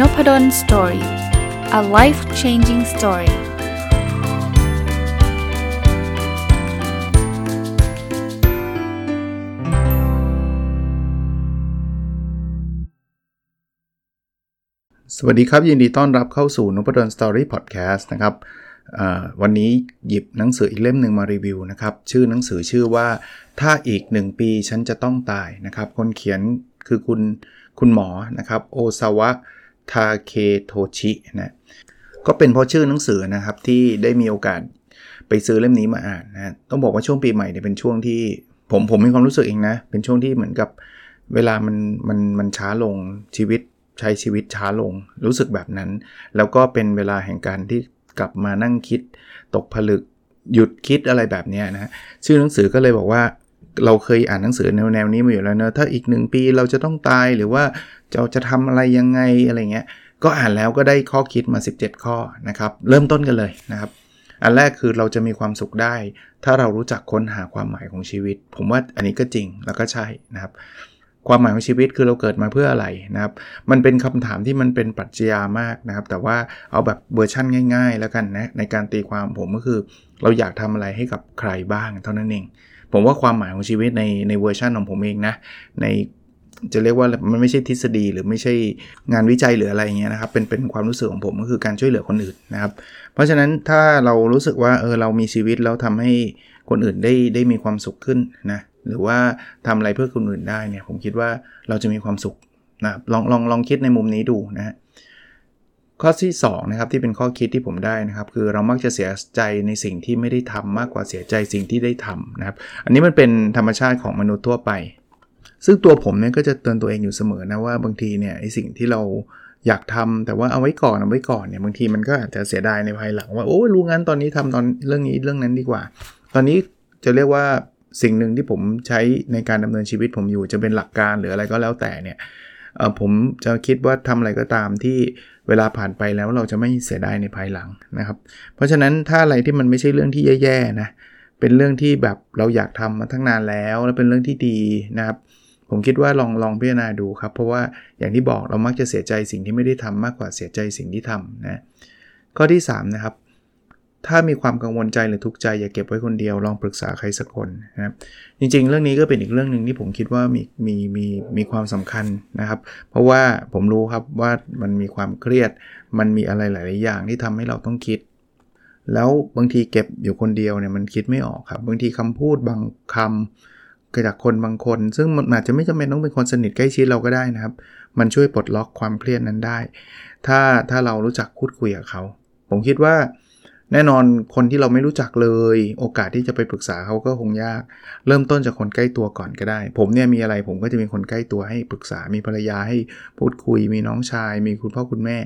Nopadol's Story a life changing story สวัสดีครับ ยินดีต้อนรับเข้าสู่น p ด d o สตอรี่พอดแคสต์นะครับวันนี้หยิบหนังสืออีกเล่มหนึ่งมารีวิวนะครับ ชื่อหนังสือชื่อว่าถ้าอีก 1 ปีฉันจะต้องตายนะครับ คนเขียนคือคุณคุณหมอนะครับ โอซาวะ ทาเคโทชินะก็เป็นเพราะชื่อหนังสือนะครับที่ได้มีโอกาสไปซื้อเล่มนี้มาอ่านนะต้องบอกว่าช่วงปีใหม่เนี่ยเป็นช่วงที่ผมผมมีความรู้สึกเองนะ เป็นช่วงที่เหมือนกับเวลามันมันมันช้าลงชีวิตใช้ชีวิตช้าลงรู้สึกแบบนั้น แล้วก็เป็นเวลาแห่งการที่กลับมานั่งคิด ตกผลึกหยุดคิดอะไรแบบนี้นะชื่อหนังสือก็เลยบอกว่า เราเคยอ่านหนังสือแนวแนวนี้มาอยู่แล้วเนอะถ้าอีกหนึ่งปีเราจะต้องตายหรือว่าจะจะทำอะไรยังไงอะไรเงี้ยก็อ่านแล้วก็ได้ข้อคิดมา 17 ข้อนะครับ เริ่มต้นกันเลยนะครับ อันแรกคือเราจะมีความสุขได้ ถ้าเรารู้จักค้นหาความหมายของชีวิต ผมว่าอันนี้ก็จริงแล้วก็ใช่นะครับ ความหมายของชีวิตคือเราเกิดมาเพื่ออะไรนะครับ มันเป็นคำถามที่มันเป็นปรัชญามากนะครับ แต่ว่าเอาแบบเวอร์ชั่นง่าย ๆ แล้วกันนะในการตีความผมก็คือ เราอยากทำอะไรให้กับใครบ้างเท่านั้นเอง ผมว่าความหมายของชีวิตในในเวอร์ชันของผมเองนะในจะเรียกว่ามันไม่ใช่ทฤษฎีหรือไม่ใช่งานวิจัยหรืออะไรเงี้ยนะครับเป็นเป็นความรู้สึกของผมก็คือการช่วยเหลือคนอื่นนะครับ เพราะฉะนั้นถ้าเรารู้สึกว่าเออเรามีชีวิตแล้วทำให้คนอื่นได้ได้มีความสุขขึ้นนะหรือว่าทำอะไรเพื่อคนอื่นได้เนี่ยผมคิดว่าเราจะมีความสุขนะลองลองลองคิดในมุมนี้ดูนะ ข้อที่2นะครับที่เป็นข้อคิดที่ผมได้นะครับ คือเรามักจะเสียใจในสิ่งที่ไม่ได้ทำมากกว่าเสียใจสิ่งที่ได้ทำนะครับ อันนี้มันเป็นธรรมชาติของมนุษย์ทั่วไป ซึ่งตัวผมเนี่ยก็จะเตือนตัวเองอยู่เสมอนะว่าบางทีเนี่ยไอสิ่งที่เราอยากทำแต่ว่าเอาไว้ก่อนเอาไว้ก่อนเนี่ยบางทีมันก็อาจจะเสียดายในภายหลังว่าโอ้รู้งั้นตอนนี้ทำตอนเรื่องนี้เรื่องนั้นดีกว่า ตอนนี้จะเรียกว่าสิ่งหนึ่งที่ผมใช้ในการดำเนินชีวิตผมอยู่จะเป็นหลักการหรืออะไรก็แล้วแต่เนี่ยผมจะคิดว่าทำอะไรก็ตามที่ เวลาผ่านไปแล้วเราจะไม่เสียดายในภายหลังนะครับ เพราะฉะนั้นถ้าอะไรที่มันไม่ใช่เรื่องที่แย่ๆนะเป็นเรื่องที่แบบเราอยากทำมาทั้งนานแล้วและเป็นเรื่องที่ดีนะครับ ผมคิดว่าลองลองพิจารณาดูครับ เพราะว่าอย่างที่บอกเรามักจะเสียใจสิ่งที่ไม่ได้ทำมากกว่าเสียใจสิ่งที่ทำนะข้อที่3นะครับ ถ้ามีความกังวลใจหรือทุกข์ใจอย่าเก็บไว้คนเดียวลองปรึกษาใครสักคนนะครับจริง ๆ เรื่องนี้ก็เป็นอีกเรื่องหนึ่งที่ผมคิดว่ามีมีมีมีความสำคัญนะครับ เพราะว่าผมรู้ครับว่ามันมีความเครียด มันมีอะไรหลาย ๆ อย่างที่ทำให้เราต้องคิด แล้วบางทีเก็บอยู่คนเดียวเนี่ยมันคิดไม่ออกครับ บางทีคำพูดบางคำเกิดจากคนบางคน ซึ่งมันอาจจะไม่จำเป็นต้องเป็นคนสนิทใกล้ชิดเราก็ได้นะครับ มันช่วยปลดล็อกความเครียดนั้นได้ ถ้าถ้าเรารู้จักพูดคุยกับเขา ผมคิดว่า แน่นอนคนที่เราไม่รู้จักเลย โอกาสที่จะไปปรึกษาเขาก็คงยาก เริ่มต้นจากคนใกล้ตัวก่อนก็ได้ ผมเนี่ยมีอะไรผมก็จะมีคนใกล้ตัวให้ปรึกษา มีภรรยาให้พูดคุย มีน้องชาย มีคุณพ่อคุณแม่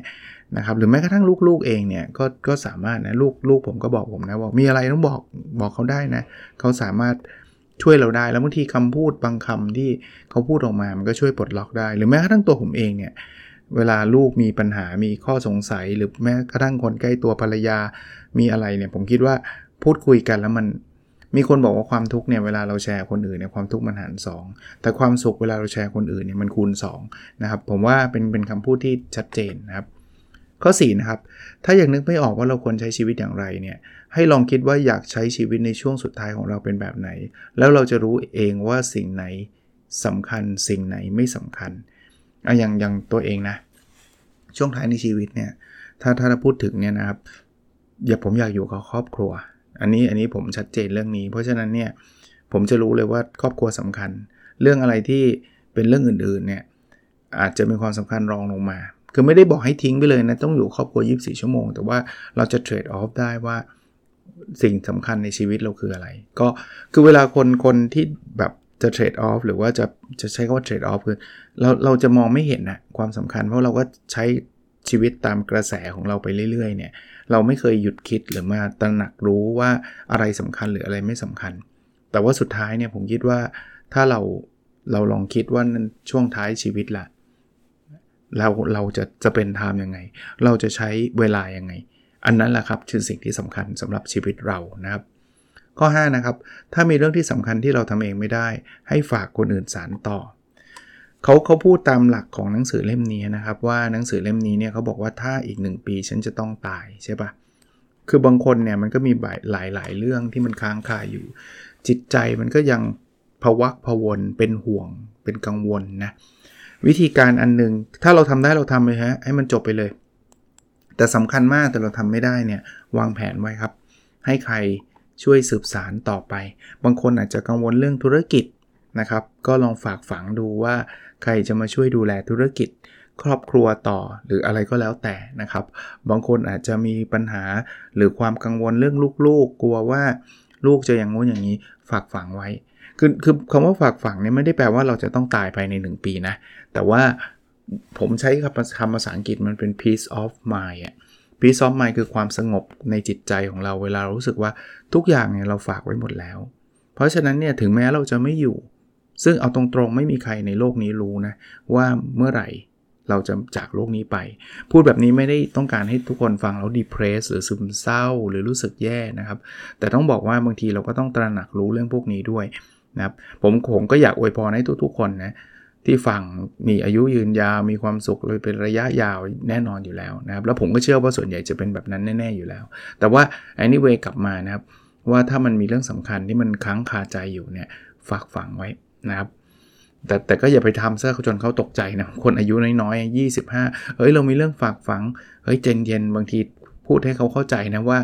นะครับ หรือแม้กระทั่งลูกๆเองเนี่ยก็ก็สามารถนะลูกลูกผมก็บอกผมนะบอกมีอะไรต้องบอกบอกเขาได้นะเขาสามารถช่วยเราได้แล้วบางทีคำพูดบางคำที่เขาพูดออกมามันก็ช่วยปลดล็อกได้ หรือแม้กระทั่งตัวผมเองเนี่ย เวลาลูกมีปัญหามีข้อสงสัย หรือแม้กระทั่งคนใกล้ตัวภรรยามีอะไรเนี่ยผมคิดว่าพูดคุยกันแล้วมันมีคนบอกว่าความทุกข์เนี่ยเวลาเราแชร์คนอื่นเนี่ยความทุกข์มันหาร 2 แต่ความสุขเวลาเราแชร์คนอื่นเนี่ยมันคูณ2นะครับผมว่าเป็นเป็นคำพูดที่ชัดเจนนะครับ ข้อ4นะครับถ้ายากนึกไม่ออกว่าเราควรใช้ชีวิตอย่างไรเนี่ยให้ลองคิดว่าอยากใช้ชีวิตในช่วงสุดท้ายของเราเป็นแบบไหน แล้วเราจะรู้เองว่าสิ่งไหนสำคัญสิ่งไหนไม่สำคัญ อะอย่างอย่างตัวเองนะ ช่วงท้ายในชีวิตเนี่ย ถ้าถ้าพูดถึงเนี่ยนะครับ อย่าผมอยากอยู่กับครอบครัว อันนี้อันนี้ผมชัดเจนเรื่องนี้ เพราะฉะนั้นเนี่ยผมจะรู้เลยว่าครอบครัวสำคัญ เรื่องอะไรที่เป็นเรื่องอื่นๆเนี่ยอาจจะมีความสำคัญรองลงมา คือไม่ได้บอกให้ทิ้งไปเลยนะ ต้องอยู่ครอบครัว 24 ชั่วโมง แต่ว่าเราจะเทรดออฟได้ว่าสิ่งสำคัญในชีวิตเราคืออะไร ก็คือเวลาคนคนที่แบบ จะเทรดออฟหรือว่าจะจะใช้คำว่าเทรดออฟคือเราเราจะมองไม่เห็นนะความสำคัญเพราะเราก็ใช้ชีวิตตามกระแสของเราไปเรื่อยๆเนี่ยเราไม่เคยหยุดคิดหรือมาตระหนักรู้ว่าอะไรสำคัญหรืออะไรไม่สำคัญ แต่ว่าสุดท้ายเนี่ยผมคิดว่าถ้าเราเราลองคิดว่าช่วงท้ายชีวิตละเราเราจะจะเป็นทามยังไง เราจะใช้เวลายังไง อันนั้นแหละครับคือสิ่งที่สำคัญสำหรับชีวิตเรานะครับ ข้อ 5 นะครับ ถ้ามีเรื่องที่สำคัญที่เราทำเองไม่ได้ ให้ฝากคนอื่นสารต่อเขาเขาพูดตามหลักของหนังสือเล่มนี้นะครับ ว่าหนังสือเล่มนี้เนี่ยเขาบอกว่าถ้าอีก 1 ปีฉันจะต้องตายใช่ปะคือบางคนเนี่ยมันก็มีหลายหลายเรื่องที่มันค้างคาอยู่ จิตใจมันก็ยังพวักพวนเป็นห่วง เป็นกังวลนะวิธีการอันนึง ถ้าเราทำได้เราทำเลยฮะให้มันจบไปเลย แต่สำคัญมากแต่เราทำไม่ได้เนี่ยวางแผนไว้ครับ ให้ใคร ช่วยสืบสารต่อไป บางคนอาจจะกังวลเรื่องธุรกิจนะครับ ก็ลองฝากฝังดูว่าใครจะมาช่วยดูแลธุรกิจ ครอบครัวต่อหรืออะไรก็แล้วแต่นะครับ บางคนอาจจะมีปัญหาหรือความกังวลเรื่องลูกๆ กลัวว่าลูกจะอย่างงู้นอย่างนี้ฝากฝังไว้ คือคือคำว่าฝากฝังเนี่ยไม่ได้แปลว่าเราจะต้องตายภายใน 1 ปีนะ แต่ว่าผมใช้คำภาษาอังกฤษมันเป็น peace of mind อะ peace of mind คือความสงบในจิตใจของเราเวลารู้สึกว่าทุกอย่างเนี่ยเราฝากไว้หมดแล้ว เพราะฉะนั้นเนี่ยถึงแม้เราจะไม่อยู่ ซึ่งเอาตรงๆไม่มีใครในโลกนี้รู้นะว่าเมื่อไหร่เราจะจากโลกนี้ไป พูดแบบนี้ไม่ได้ต้องการให้ทุกคนฟังแล้วดีเพรสหรือซึมเศร้าหรือรู้สึกแย่นะครับ แต่ต้องบอกว่าบางทีเราก็ต้องตระหนักรู้เรื่องพวกนี้ด้วยนะครับผมผมก็อยากอวยพรให้ทุกๆคนนะ ที่ฟังมีอายุยืนยาวมีความสุขเลยเป็นระยะยาวแน่นอนอยู่แล้วนะครับ แล้วผมก็เชื่อว่าส่วนใหญ่จะเป็นแบบนั้นแน่ ๆอยู่แล้ว แต่ว่า anyway กลับมานะครับ ว่าถ้ามันมีเรื่องสำคัญที่มันค้างคาใจอยู่เนี่ยฝากฝังไว้นะครับแต่แต่ก็อย่าไปทำซะจนเขาตกใจนะ คนอายุน้อยๆยี่สิบห้าเฮ้ย เรามีเรื่องฝากฝัง เฮ้ยเจนเย็นบางทีพูดให้เขาเข้าใจนะว่า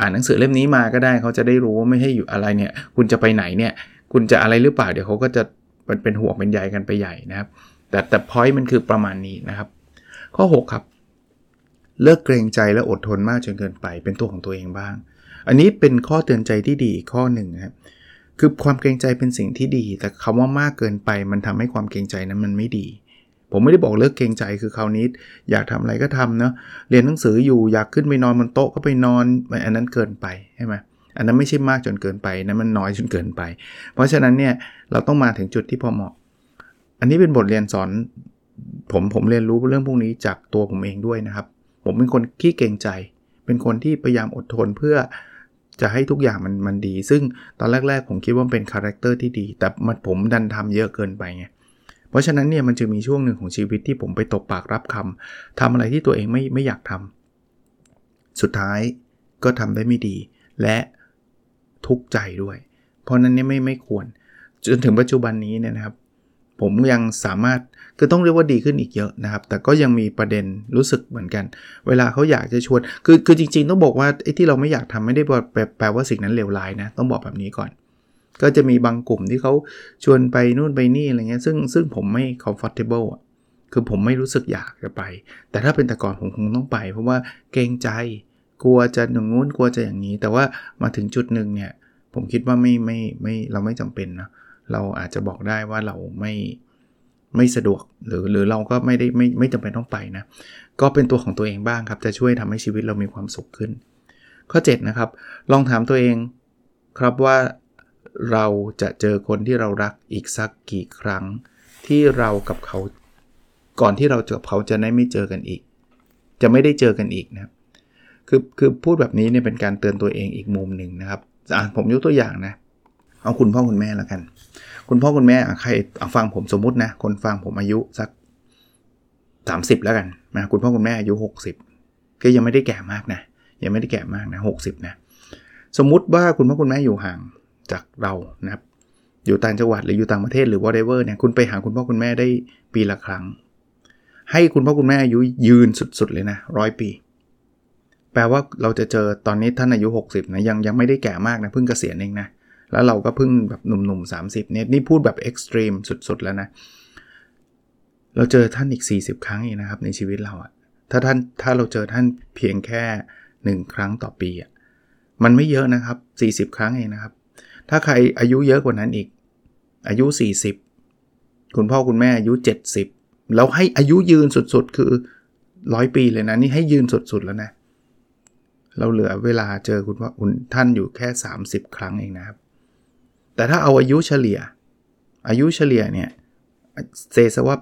อ่านหนังสือเล่มนี้มาก็ได้เขาจะได้รู้ว่าไม่ให้อยู่อะไรเนี่ย คุณจะไปไหนเนี่ย คุณจะอะไรหรือเปล่า เดี๋ยวเขาก็จะ เป็นเป็นห่วงเป็นใยกันไปใหญ่นะครับ แต่แต่พอยต์มันคือประมาณนี้นะครับ ข้อ 6 ครับ เลิกเกรงใจและอดทนมากจนเกินไป เป็นตัวของตัวเองบ้าง อันนี้เป็นข้อเตือนใจที่ดีข้อหนึ่งครับคือความเกรงใจเป็นสิ่งที่ดี แต่คำว่ามากเกินไป มันทำให้ความเกรงใจนั้นมันไม่ดี ผมไม่ได้บอกเลิกเกรงใจคือคราวนี้ อยากทำอะไรก็ทำเนาะเรียนหนังสืออยู่อยากขึ้นไปนอนบนโต๊ะก็ไปนอนอันนั้นเกินไปใช่ไหม อันนั้นไม่ใช่มากจนเกินไปนั้นมันน้อยจนเกินไป เพราะฉะนั้นเนี่ยเราต้องมาถึงจุดที่พอเหมาะ อันนี้เป็นบทเรียนสอนผมผมเรียนรู้เรื่องพวกนี้จากตัวผมเองด้วยนะครับ ผมเป็นคนขี้เกรงใจ เป็นคนที่พยายามอดทนเพื่อจะให้ทุกอย่างมันมันดี ซึ่งตอนแรก ๆ ผมคิดว่าเป็น character ที่ดี แต่มันผมดันทำเยอะเกินไปไงเพราะฉะนั้นเนี่ยมันจะมีช่วงหนึ่งของชีวิตที่ผมไปตกปากรับคำทำอะไรที่ตัวเองไม่ไม่อยากทำสุดท้ายก็ทำได้ไม่ดี และ ทุกข์ใจด้วย เพราะนั้นเนี่ยไม่ไม่ควร จนถึงปัจจุบันนี้เนี่ยนะครับ ผมยังสามารถคือต้องเรียกว่าดีขึ้นอีกเยอะนะครับ แต่ก็ยังมีประเด็นรู้สึกเหมือนกัน เวลาเขาอยากจะชวน คือคือจริงๆ ต้องบอกว่าไอ้ที่เราไม่อยากทำไม่ได้แปลแปลว่าสิ่งนั้นเลวร้ายนะต้องบอกแบบนี้ก่อน ก็จะมีบางกลุ่มที่เขาชวนไปนู่นไปนี่อะไรเงี้ยซึ่งซึ่งผมไม่ comfortable อะคือผมไม่รู้สึกอยากจะไป แต่ถ้าเป็นแต่ก่อนผมคงต้องไป เพราะว่าเกรงใจ กลัวจะอย่างงู้นกลัวจะอย่างนี้ แต่ว่ามาถึงจุดหนึ่งเนี่ยผมคิดว่าไม่ไม่ไม่เราไม่จำเป็นนะเราอาจจะบอกได้ว่าเราไม่ไม่สะดวกหรือหรือเราก็ไม่ได้ไม่ไม่จำเป็นต้องไปนะก็เป็นตัวของตัวเองบ้างครับ จะช่วยทำให้ชีวิตเรามีความสุขขึ้น ข้อ 7 นะครับ ลองถามตัวเองครับว่าเราจะเจอคนที่เรารักอีกสักกี่ครั้ง ที่เรากับเขาก่อนที่เรากับเขาจะได้ไม่เจอกันอีก จะไม่ได้เจอกันอีกนะครับ คือคือพูดแบบนี้เนี่ยเป็นการเตือนตัวเองอีกมุมหนึ่งนะครับอ่าผมยกตัวอย่างนะ เอาคุณพ่อคุณแม่แล้วกัน คุณพ่อคุณแม่ใครฟังผมสมมตินะ คนฟังผมอายุสัก 30 แล้วกันนะคุณพ่อคุณแม่อายุ 60 ก็ยังไม่ได้แก่มากนะ ยังไม่ได้แก่มากนะ60นะ สมมุติว่าคุณพ่อคุณแม่อยู่ห่างจากเรานะครับ อยู่ต่างจังหวัดหรืออยู่ต่างประเทศหรือ whatever เนี่ย คุณไปหาคุณพ่อคุณแม่ได้ปีละครั้ง ให้คุณพ่อคุณแม่อายุยืนสุดๆเลยนะร้อยปี แปลว่าเราจะเจอตอนนี้ท่านอายุ 60นะยังยังไม่ได้แก่มากนะเพิ่งเกษียณเองนะแล้วเราก็เพิ่งแบบหนุ่มๆ 30เนี่ยนี่พูดแบบเอ็กซ์ตรีมสุดๆ แล้วนะ เราเจอท่านอีก 40 ครั้งเองนะครับในชีวิตเราอะถ้าท่านถ้าเราเจอท่านเพียงแค่ 1 ครั้งต่อปีอะมันไม่เยอะนะครับ 40 ครั้งเองนะครับ ถ้าใครอายุเยอะกว่านั้นอีก อายุ 40 คุณพ่อคุณแม่อายุ 70 แล้วให้อายุยืนสุดๆ คือร้อยปีเลยนะ นี่ให้ยืนสุดๆ แล้วนะ เราเหลือเวลาเจอคุณพ่อคุณท่านอยู่แค่ 30 ครั้งเองนะครับ แต่ถ้าเอาอายุเฉลี่ย อายุเฉลี่ยเนี่ยเซซว่า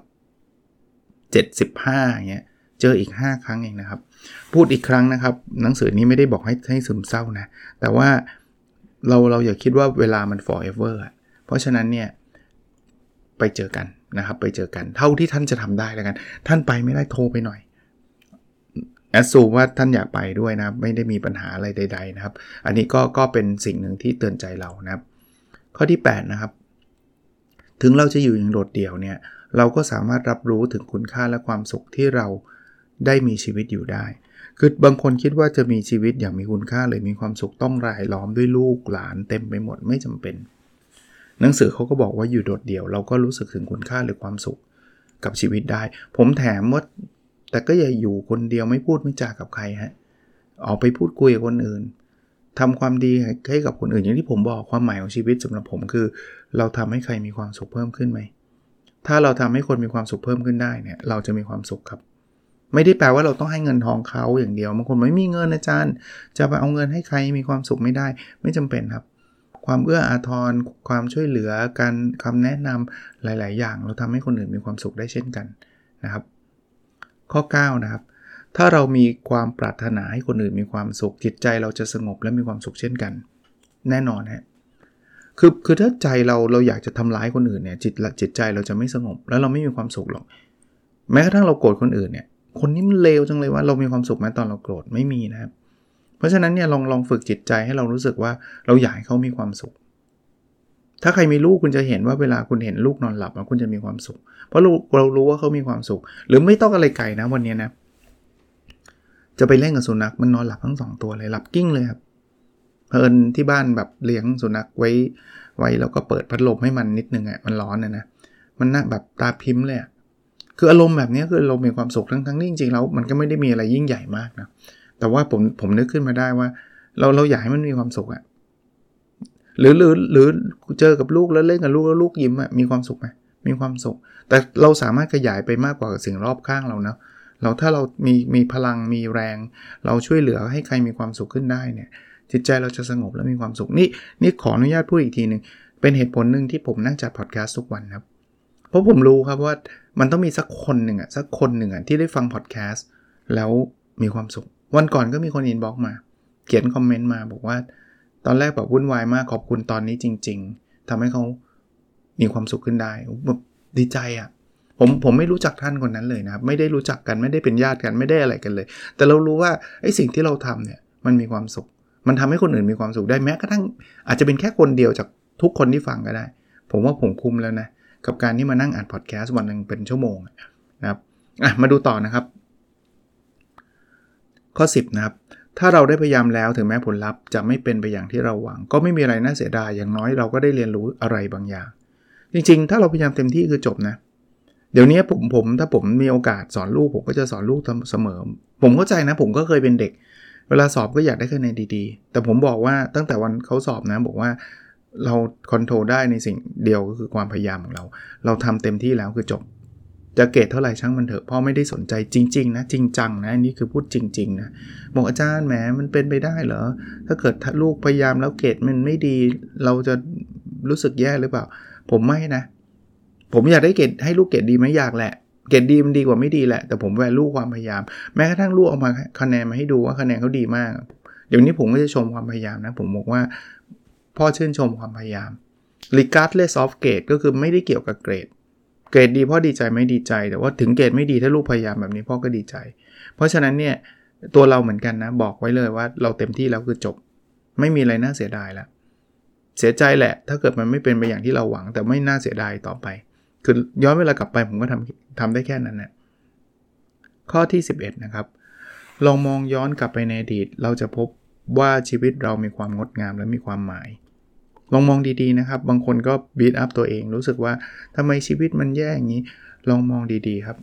75เงี้ยเจออีก 5 ครั้งเองนะครับ พูดอีกครั้งนะครับ หนังสือนี้ไม่ได้บอกให้ให้ซึมเศร้านะ แต่ว่าเราเราอย่าคิดว่าเวลามัน forever เพราะฉะนั้นเนี่ย ไปเจอกันนะครับ ไปเจอกันเท่าที่ท่านจะทำได้แล้วกัน ท่านไปไม่ได้โทรไปหน่อย แอดซูว่าท่านอยากไปด้วยนะไม่ได้มีปัญหาอะไรใด ๆ นะครับ อันนี้ก็ก็เป็นสิ่งหนึ่งที่เตือนใจเรานะครับ ข้อที่ 8 นะครับ ถึงเราจะอยู่อย่างโดดเดี่ยวเนี่ยเราก็สามารถรับรู้ถึงคุณค่าและความสุขที่เราได้มีชีวิตอยู่ได้ คือบางคนคิดว่าจะมีชีวิตอย่างมีคุณค่าหรือมีความสุขต้องรายล้อมด้วยลูกหลานเต็มไปหมดไม่จำเป็น หนังสือเขาก็บอกว่าอยู่โดดเดี่ยว เราก็รู้สึกถึงคุณค่าหรือความสุขกับชีวิตได้ ผมแถมว่า แต่ก็อย่าอยู่คนเดียวไม่พูดไม่จากับใครฮะออกไปพูดคุยกับคนอื่นทำความดีให้กับคนอื่นอย่างที่ผมบอกความหมายของชีวิตสำหรับผมคือ เราทำให้ใครมีความสุขเพิ่มขึ้นไหมถ้าเราทำให้คนมีความสุขเพิ่มขึ้นได้เนี่ยเราจะมีความสุขครับ ไม่ได้แปลว่าเราต้องให้เงินทองเขาอย่างเดียวบางคนไม่มีเงินอาจารย์ จะไปเอาเงินให้ใครมีความสุขไม่ได้ ไม่จำเป็นครับ ความเอื้ออาทร ความช่วยเหลือการคำแนะนำหลาย ๆ อย่าง เราทำให้คนอื่นมีความสุขได้เช่นกันนะครับ ข้อ 9 นะครับ ถ้าเรามีความปรารถนาให้คนอื่นมีความสุขจิตใจเราจะสงบและมีความสุขเช่นกัน แน่นอนฮะคือคือถ้าใจเราเราอยากจะทำร้ายคนอื่นเนี่ยจิตจิตใจเราจะไม่สงบ แล้วเราไม่มีความสุขหรอก แม้กระทั่งเราโกรธคนอื่นเนี่ยคนนี้มันเลวจังเลยว่าเรามีความสุขไหมตอนเราโกรธไม่มีนะครับ เพราะฉะนั้นเนี่ยลองลองฝึกจิตใจให้เรารู้สึกว่าเราอยากให้เขามีความสุข ถ้าใครมีลูกคุณจะเห็นว่าเวลาคุณเห็นลูกนอนหลับคุณจะมีความสุข เพราะเราเรารู้ว่าเขามีความสุข หรือไม่ต้องอะไรไกลนะวันนี้นะ จะไปเล่นกับสุนัขมันนอนหลับทั้งสองตัวเลยหลับกิ้งเลยครับเพลินที่บ้านแบบเลี้ยงสุนัขไว้ไว้แล้วก็เปิดพัดลมให้มันนิดนึงอะมันร้อนนะนะมันน่าแบบตาพิมพ์เลยอะคืออารมณ์แบบนี้คือเรามีความสุขทั้งทั้งที่จริงๆแล้วมันก็ไม่ได้มีอะไรยิ่งใหญ่มากนะแต่ว่าผมผมนึกขึ้นมาได้ว่า เราเราอยากให้มันมีความสุขอะ หรือหรือหรือเจอกับลูกแล้วเล่นกับลูกแล้วลูกยิ้มอะมีความสุขไหมมีความสุข แต่เราสามารถขยายไปมากกว่าสิ่งรอบข้างเราเนะเราถ้าเรามีมีพลังมีแรง เราช่วยเหลือให้ใครมีความสุขขึ้นได้เนี่ยจิตใจเราจะสงบและมีความสุขนี่นี่ขออนุญาตพูดอีกทีหนึ่งเป็นเหตุผลหนึ่งที่ผมนั่งจัดพอดแคสต์ทุกวันครับ เพราะผมรู้ครับว่ามันต้องมีสักคนหนึ่งอะสักคนหนึ่งอะที่ได้ฟังพอดแคสต์แล้วมีความสุข วันก่อนก็มีคน inbox มา เขียน comment มาบอกว่า ตอนแรกแบบวุ่นวายมากขอบคุณตอนนี้จริง ๆทำให้เขามีความสุขขึ้นได้แบบดีใจอะผมผมไม่รู้จักท่านคนนั้นเลยนะครับ ไม่ได้รู้จักกันไม่ได้เป็นญาติกันไม่ได้อะไรกันเลย แต่เรารู้ว่าไอ้สิ่งที่เราทำเนี่ยมันมีความสุข มันทำให้คนอื่นมีความสุขได้แม้กระทั่ง อาจจะเป็นแค่คนเดียวจากทุกคนที่ฟังก็ได้ ผมว่าผมคุ้มแล้วนะกับการที่มานั่งอ่านพอดแคสต์วันหนึ่งเป็นชั่วโมงนะครับอะมาดูต่อนะครับ ข้อ 10 นะครับ ถ้าเราได้พยายามแล้วถึงแม้ผลลัพธ์จะไม่เป็นไปอย่างที่เราหวัง ก็ไม่มีอะไรน่าเสียดายอย่างน้อยเราก็ได้เรียนรู้อะไรบางอย่าง จริงๆ ถ้าเราพยายามเต็มที่คือจบนะ เดี๋ยวนี้ผมผมถ้าผมมีโอกาสสอนลูกผมก็จะสอนลูกเสมอ ผมเข้าใจนะ ผมก็เคยเป็นเด็ก เวลาสอบก็อยากได้คะแนนดีๆ แต่ผมบอกว่าตั้งแต่วันเขาสอบนะบอกว่าเราคอนโทรลได้ในสิ่งเดียวก็คือความพยายามของเรา เราทำเต็มที่แล้วคือจบ จะเกรดเท่าไหร่ช่างมันเถอะพ่อไม่ได้สนใจจริง ๆ นะ จริงจังนะนี่คือพูดจริง ๆ นะ บอกอาจารย์แหมมันเป็นไปได้เหรอ ถ้าเกิดลูกพยายามแล้วเกรดมันไม่ดีเราจะรู้สึกแย่หรือเปล่า ผมไม่นะ ผมอยากได้เกรดให้ลูกเกรดดีไหมอยากแหละเกรดดีมันดีกว่าไม่ดีแหละ แต่ผมแวลูกความพยายาม แม้กระทั่งลูกเอามาคะแนนมาให้ดูว่าคะแนนเขาดีมาก เดี๋ยวนี้ผมก็จะชมความพยายามนะ ผมบอกว่าพ่อชื่นชมความพยายาม regardless of grade ก็คือไม่ได้เกี่ยวกับเกรด เกรดดีพ่อดีใจไม่ดีใจ แต่ว่าถึงเกรดไม่ดีถ้าลูกพยายามแบบนี้พ่อก็ดีใจ เพราะฉะนั้นเนี่ยตัวเราเหมือนกันนะบอกไว้เลยว่าเราเต็มที่แล้วคือจบ ไม่มีอะไรน่าเสียดายแล้วเสียใจแหละ ถ้าเกิดมันไม่เป็นไปอย่างที่เราหวัง แต่ไม่น่าเสียดายต่อไป คือย้อนเวลากลับไปผมก็ทำทำได้แค่นั้นนะข้อที่ 11 นะครับลองมองย้อนกลับไปในอดีตเราจะพบว่าชีวิตเรามีความงดงามและมีความหมาย ลองมองดีๆนะครับ บางคนก็บีทอัพตัวเอง รู้สึกว่าทำไมชีวิตมันแย่อย่างนี้ ลองมองดีๆครับ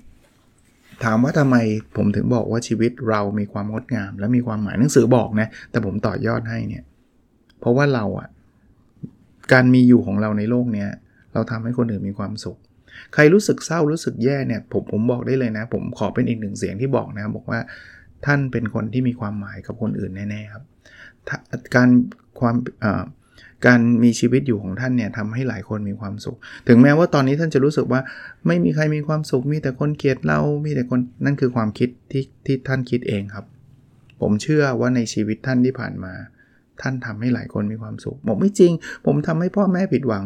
ถามว่าทำไมผมถึงบอกว่าชีวิตเรามีความงดงาม และมีความหมายหนังสือบอกนะ แต่ผมต่อยอดให้เนี่ย เพราะว่าเราอะการมีอยู่ของเราในโลกเนี้ยเราทำให้คนอื่นมีความสุข ใครรู้สึกเศร้ารู้สึกแย่เนี่ยผมผมบอกได้เลยนะ ผมขอเป็นอีกหนึ่งเสียงที่บอกนะบอกว่าท่านเป็นคนที่มีความหมายกับคนอื่นแน่ๆครับ การความ การมีชีวิตอยู่ของท่านเนี่ยทำให้หลายคนมีความสุข ถึงแม้ว่าตอนนี้ท่านจะรู้สึกว่าไม่มีใครมีความสุข มีแต่คนเกลียดเรา มีแต่คนนั่นคือความคิดที่ที่ท่านคิดเองครับ ผมเชื่อว่าในชีวิตท่านที่ผ่านมา ท่านทำให้หลายคนมีความสุขบอกไม่จริง ผมทำให้พ่อแม่ผิดหวัง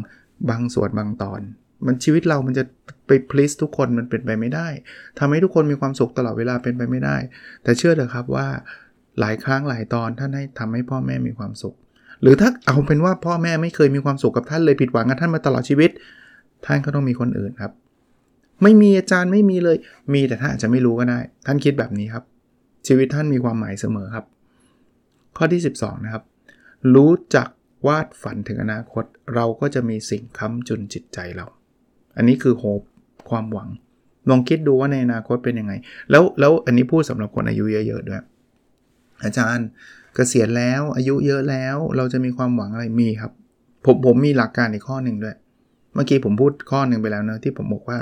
บางส่วนบางตอน มันชีวิตเรามันจะไปพลิสทุกคนมันเป็นไปไม่ได้ทำให้ทุกคนมีความสุขตลอดเวลาเป็นไปไม่ได้ แต่เชื่อเถอะครับว่าหลายครั้งหลายตอนท่านให้ทำให้พ่อแม่มีความสุข หรือถ้าเอาเป็นว่าพ่อแม่ไม่เคยมีความสุขกับท่านเลยผิดหวังกับท่านมาตลอดชีวิต ท่านก็ต้องมีคนอื่นครับ ไม่มีอาจารย์ไม่มีเลย มีแต่ท่านอาจจะไม่รู้ก็ได้ ท่านคิดแบบนี้ครับ ชีวิตท่านมีความหมายเสมอครับ ข้อที่ 12 นะครับ รู้จักวาดฝันถึงอนาคต เราก็จะมีสิ่งค้ำจุนจิตใจเรา อันนี้คือโฮปความหวัง ลองคิดดูว่าในอนาคตเป็นยังไง แล้วแล้วอันนี้พูดสำหรับคนอายุเยอะๆด้วยอาจารย์ เกษียณแล้วอายุเยอะแล้ว เราจะมีความหวังอะไรมีครับ ผมผมมีหลักการอีกข้อหนึ่งด้วย เมื่อกี้ผมพูดข้อหนึ่งไปแล้วนะที่ผมบอกว่า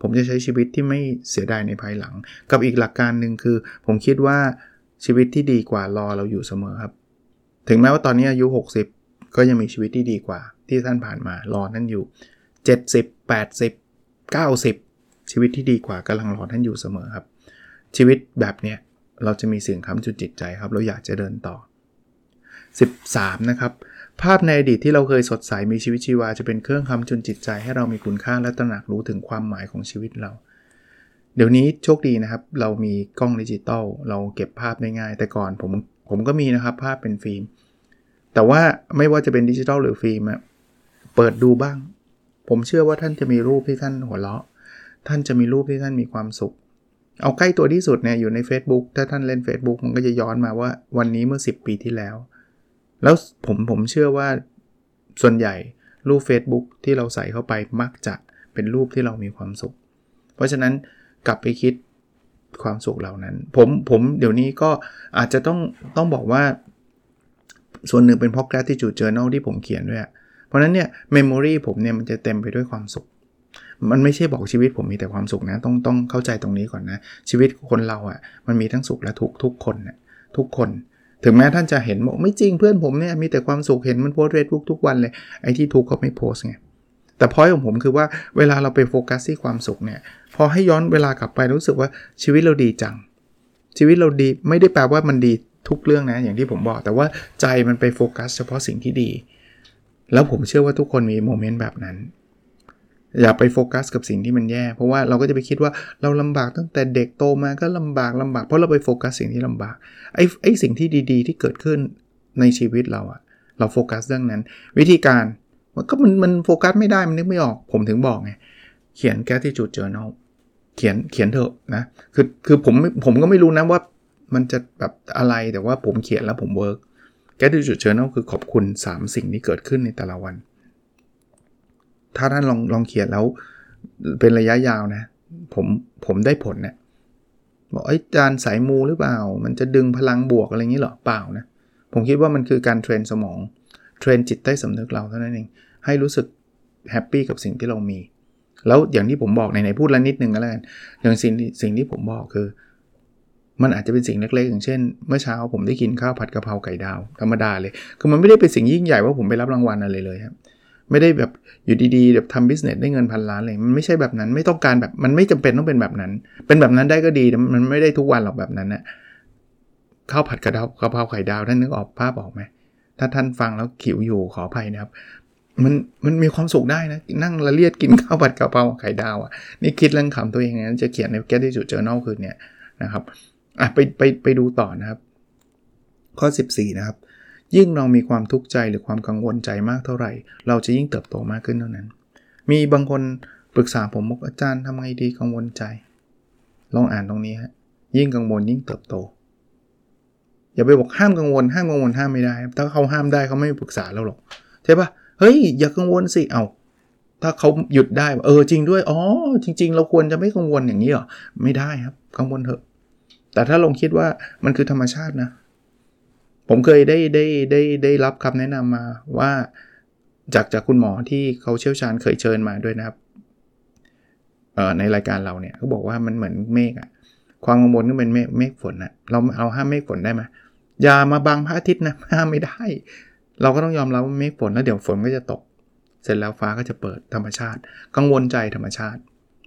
ผมจะใช้ชีวิตที่ไม่เสียดายในภายหลัง กับอีกหลักการหนึ่งคือ ผมคิดว่าชีวิตที่ดีกว่ารอเราอยู่เสมอครับ ถึงแม้ว่าตอนนี้อายุ 60 ก็ยังมีชีวิตที่ดีกว่า ที่ท่านผ่านมารอนั่นอยู่ 70 80 90 ชีวิตที่ดีกว่ากำลังรอท่านอยู่เสมอครับ ชีวิตแบบเนี้ย เราจะมีสิ่งค้ำจุดจิตใจครับ เราอยากจะเดินต่อ 13 นะครับ ภาพในอดีตที่เราเคยสดใสมีชีวิตชีวาจะเป็นเครื่องค้ำจุนจิตใจ ให้เรามีคุณค่าและตระหนักรู้ถึงความหมายของชีวิตเรา เดี๋ยวนี้โชคดีนะครับ เรามีกล้องดิจิตอลเราเก็บภาพได้ง่าย แต่ก่อนผมผมก็มีนะครับภาพเป็นฟิล์ม แต่ว่าไม่ว่าจะเป็นดิจิตอลหรือฟิล์มเปิดดูบ้าง ผมเชื่อว่าท่านจะมีรูปที่ท่านหัวเราะ ท่านจะมีรูปที่ท่านมีความสุข เอาใกล้ตัวที่สุดเนี่ยอยู่ใน Facebook ถ้าท่านเล่น Facebook มันก็จะย้อนมาว่าวันนี้เมื่อ 10 ปีที่แล้ว แล้วผมผมเชื่อว่าส่วนใหญ่รูป Facebook ที่เราใส่เข้าไปมักจะเป็นรูปที่เรามีความสุข เพราะฉะนั้นกลับไปคิดความสุขเหล่านั้น ผมผมเดี๋ยวนี้ก็อาจจะต้องต้องบอกว่า ส่วนหนึ่งเป็นเพราะ gratitude journal ที่ผมเขียนด้วย เพราะนั้นเนี่ย memory ผมเนี่ยมันจะเต็มไปด้วยความสุข มันไม่ใช่บอกชีวิตผมมีแต่ความสุขนะ ต้องต้องเข้าใจตรงนี้ก่อนนะ ชีวิตคนเราอะ่ะ มันมีทั้งสุขและทุกทุกคนนะทุกคน ถึงแม้ท่านจะเห็นบอกไม่จริงเพื่อนผมเนี่ยมีแต่ความสุขเห็นมันโพสเฟซบุ๊กทุกวันเลยไอ้ที่ทุกข์เขาไม่โพสไงแต่พอยของผมคือว่าเวลาเราไปโฟกัสที่ความสุขเนี่ยพอให้ย้อนเวลากลับไปรู้สึกว่าชีวิตเราดีจัง ชีวิตเราดีไม่ได้แปลว่ามันดีทุกเรื่องนะอย่างที่ผมบอก แต่ว่าใจมันไปโฟกัสเฉพาะสิ่งที่ดี แล้วผมเชื่อว่าทุกคนมี moment แบบนั้น อย่าไปโฟกัสกับสิ่งที่มันแย่ เพราะว่าเราก็จะไปคิดว่าเราลำบากตั้งแต่เด็กโตมาก็ลำบากลำบาก เพราะเราไปโฟกัสสิ่งที่ลำบากไอ้ไอ้สิ่งที่ดีๆ ที่เกิดขึ้นในชีวิตเราอะเราโฟกัสเรื่องนั้น วิธีการมันก็มันมันโฟกัสไม่ได้มันนึกไม่ออกผมถึงบอกไงเขียนแก้ที่จุดเจอ journal เขียนเขียนเถอะนะคือคือผมผมก็ไม่รู้นะว่ามันจะแบบอะไรแต่ว่าผมเขียนแล้วผมเวิร์กแก้ที่จุดเจอ journal คือขอบคุณ 3 สิ่งที่เกิดขึ้นในแต่ละวัน ถ้าท่านลองลองเขียนแล้วเป็นระยะยาวนะ ผมผมได้ผลเนะี่ยบอกอาจารย์สายมูหรือเปล่า มันจะดึงพลังบวกอะไรอย่างนี้หรือเปล่านะ ผมคิดว่ามันคือการ train สมอง train จิตใต้สำนึกเราเท่านั้นเอง ให้รู้สึก happy กับสิ่งที่เรามี แล้วอย่างที่ผมบอกไหนๆพูดแล้วนิดนึงก็แล้วกันอย่างสิ่งสิ่งที่ผมบอกคือ มันอาจจะเป็นสิ่งเล็กๆ อย่างเช่น เมื่อเช้าผมได้กินข้าวผัดกะเพราไก่ดาวธรรมดาเลย คือมันไม่ได้เป็นสิ่งยิ่งใหญ่ว่าผมไปรับรางวัลอะไรเลยครับ ไม่ได้แบบอยู่ดีๆแบบทำ business ได้เงินพันล้านเลยมันไม่ใช่แบบนั้นไม่ต้องการแบบมันไม่จำเป็นต้องเป็นแบบนั้น เป็นแบบนั้นได้ก็ดีแต่มันไม่ได้ทุกวันหรอกแบบนั้นนะข้าวผัดกระเพราไข่ดาวท่านนึกออกภาพออกไหมถ้าท่านฟังแล้วขิวอยู่ขออภัยนะครับ มันมันมีความสุขได้นะ นั่งละเลียดกินข้าวผัดกะเพราไข่ดาวอะนี่คิดเรื่องขำตัวเองนะจะเขียนในแก้ที่จุดเจอแนลคืนเนี่ยนะครับอะไปไปไปดูต่อนะครับ ข้อ 14 นะครับ ยิ่งเรามีความทุกข์ใจหรือความกังวลใจมากเท่าไหร่ เราจะยิ่งเติบโตมากขึ้นเท่านั้น มีบางคนปรึกษาผมบอกอาจารย์ทำไงดีกังวลใจ ลองอ่านตรงนี้ฮะยิ่งกังวลยิ่งเติบโต อย่าไปบอกห้ามกังวลห้ามกังวลห้ามไม่ได้ ถ้าเขาห้ามได้เขาไม่ปรึกษาเราหรอกใช่ปะเฮ้ยอย่ากังวลสิเอาถ้าเขาหยุดได้เออจริงด้วยอ๋อจริง ๆ เราควรจะไม่กังวลอย่างนี้หรอไม่ได้ครับ กังวลเถอะ แต่ถ้าลองคิดว่ามันคือธรรมชาตินะ ผมเคยได้ได้ได้ได้รับคำแนะนำมาว่าจากจากคุณหมอที่เขาเชี่ยวชาญเคยเชิญมาด้วยนะครับในรายการเราเนี่ยเขาบอกว่ามันเหมือนเมฆอะความกังวลก็เป็นเมฆเมฆฝนอะเราเอาห้ามเมฆฝนได้ไหมอย่ามาบังพระอาทิตย์นะห้ามไม่ได้ เราก็ต้องยอมรับว่าเมฆฝนแล้วเดี๋ยวฝนก็จะตก เสร็จแล้วฟ้าก็จะเปิดธรรมชาติ กังวลใจธรรมชาติ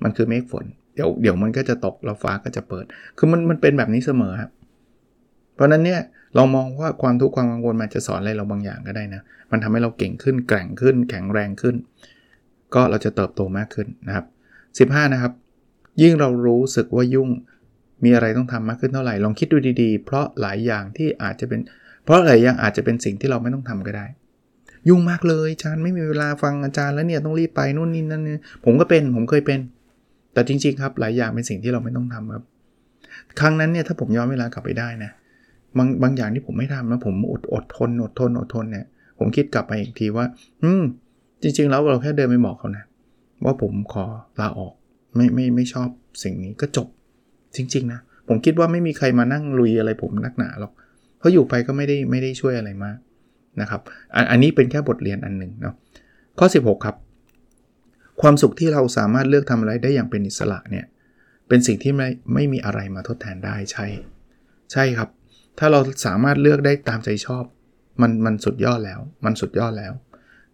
มันคือเมฆฝน เดี๋ยวเดี๋ยวมันก็จะตกแล้วฟ้าก็จะเปิด คือมันมันเป็นแบบนี้เสมอครับ เพราะนั้นเนี่ยเรามองว่าความทุกข์ความกังวลมันจะสอนอะไรเราบางอย่างก็ได้นะ มันทำให้เราเก่งขึ้นแกร่งขึ้น แข็งแรงขึ้น ก็เราจะเติบโตมากขึ้นนะครับ 15 นะครับ ยิ่งเรารู้สึกว่ายุ่งมีอะไรต้องทำมากขึ้นเท่าไหร่ ลองคิดดูดีๆ เพราะหลายอย่างที่อาจจะเป็น เพราะหลายอย่างอาจจะเป็นสิ่งที่เราไม่ต้องทำก็ได้ ยุ่งมากเลยอาจารย์ไม่มีเวลาฟังอาจารย์แล้วเนี่ยต้องรีบไปนู่นนี่นั่นผมก็เป็นผมเคยเป็น แต่จริง ๆ ครับหลายอย่างเป็นสิ่งที่เราไม่ต้องทำครับ ครั้งนั้นเนี่ยถ้าผมย้อนเวลากลับไปได้นะ บางบางอย่างที่ผมไม่ทำนะผมอดอดทนอดทนอดทนเนี่ยผมคิดกลับไปอีกทีว่า อืม จริง ๆ แล้วเราแค่เดินไปบอกเขานะ ว่าผมขอลาออก ไม่ไม่ไม่ชอบสิ่งนี้ก็จบ จริง ๆ นะ ผมคิดว่าไม่มีใครมานั่งลุยอะไรผมนักหนาหรอกเพราะอยู่ไปก็ไม่ได้ไม่ได้ช่วยอะไรมากนะครับอันอันนี้เป็นแค่บทเรียนอันหนึ่งเนาะข้อ 16 ครับ ความสุขที่เราสามารถเลือกทำอะไรได้อย่างเป็นอิสระเนี่ยเป็นสิ่งที่ไม่ไม่มีอะไรมาทดแทนได้ใช่ ใช่ครับ ถ้าเราสามารถเลือกได้ตามใจชอบ มันมันสุดยอดแล้ว มันสุดยอดแล้ว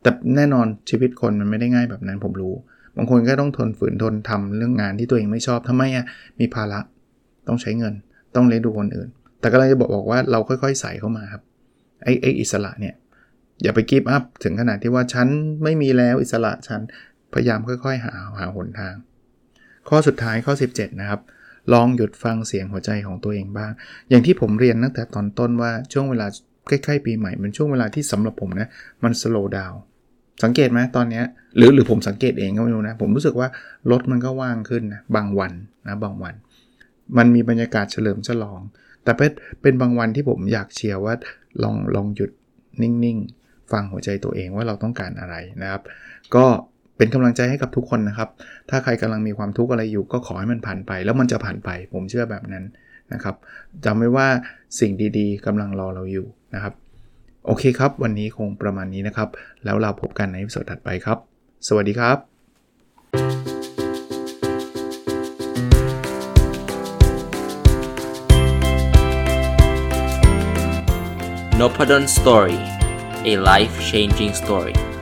แต่แน่นอนชีวิตคนมันไม่ได้ง่ายแบบนั้นผมรู้ บางคนก็ต้องทนฝืนทนทำเรื่องงานที่ตัวเองไม่ชอบทำไมอะมีภาระต้องใช้เงิน ต้องเลี้ยงดูคนอื่น แต่ก็เลยจะบอกบอกว่าเราค่อยๆ ใส่เข้ามาครับไอ้ไอ้อิสระเนี่ยอย่าไปกีบอัพถึงขนาดที่ว่าฉันไม่มีแล้วอิสระฉันพยายามค่อย ๆ หาหาหนทาง ข้อสุดท้ายข้อ 17 นะครับ ลองหยุดฟังเสียงหัวใจของตัวเองบ้าง อย่างที่ผมเรียนตั้งแต่ตอนต้นว่าช่วงเวลาใกล้ๆ ปีใหม่เป็นช่วงเวลาที่สำหรับผมนะมันสโลว์ดาวสังเกตไหมตอนนี้หรือหรือผมสังเกตเองก็ไม่รู้นะ ผมรู้สึกว่ารถมันก็ว่างขึ้นนะบางวันนะบางวัน มันมีบรรยากาศเฉลิมฉลอง แต่เป็นเป็นบางวันที่ผมอยากเชียร์ว่าลองลองหยุดนิ่งๆ ฟังหัวใจตัวเองว่าเราต้องการอะไรนะครับ ก็ เป็นกำลังใจให้กับทุกคนนะครับ ถ้าใครกำลังมีความทุกข์อะไรอยู่ก็ขอให้มันผ่านไป แล้วมันจะผ่านไป ผมเชื่อแบบนั้นนะครับจำไว้ว่าสิ่งดีๆกำลังรอเราอยู่นะครับ โอเคครับ วันนี้คงประมาณนี้นะครับ แล้วเราพบกันในวิดีโอถัดไปครับ สวัสดีครับ n o p a d o n Story a life changing story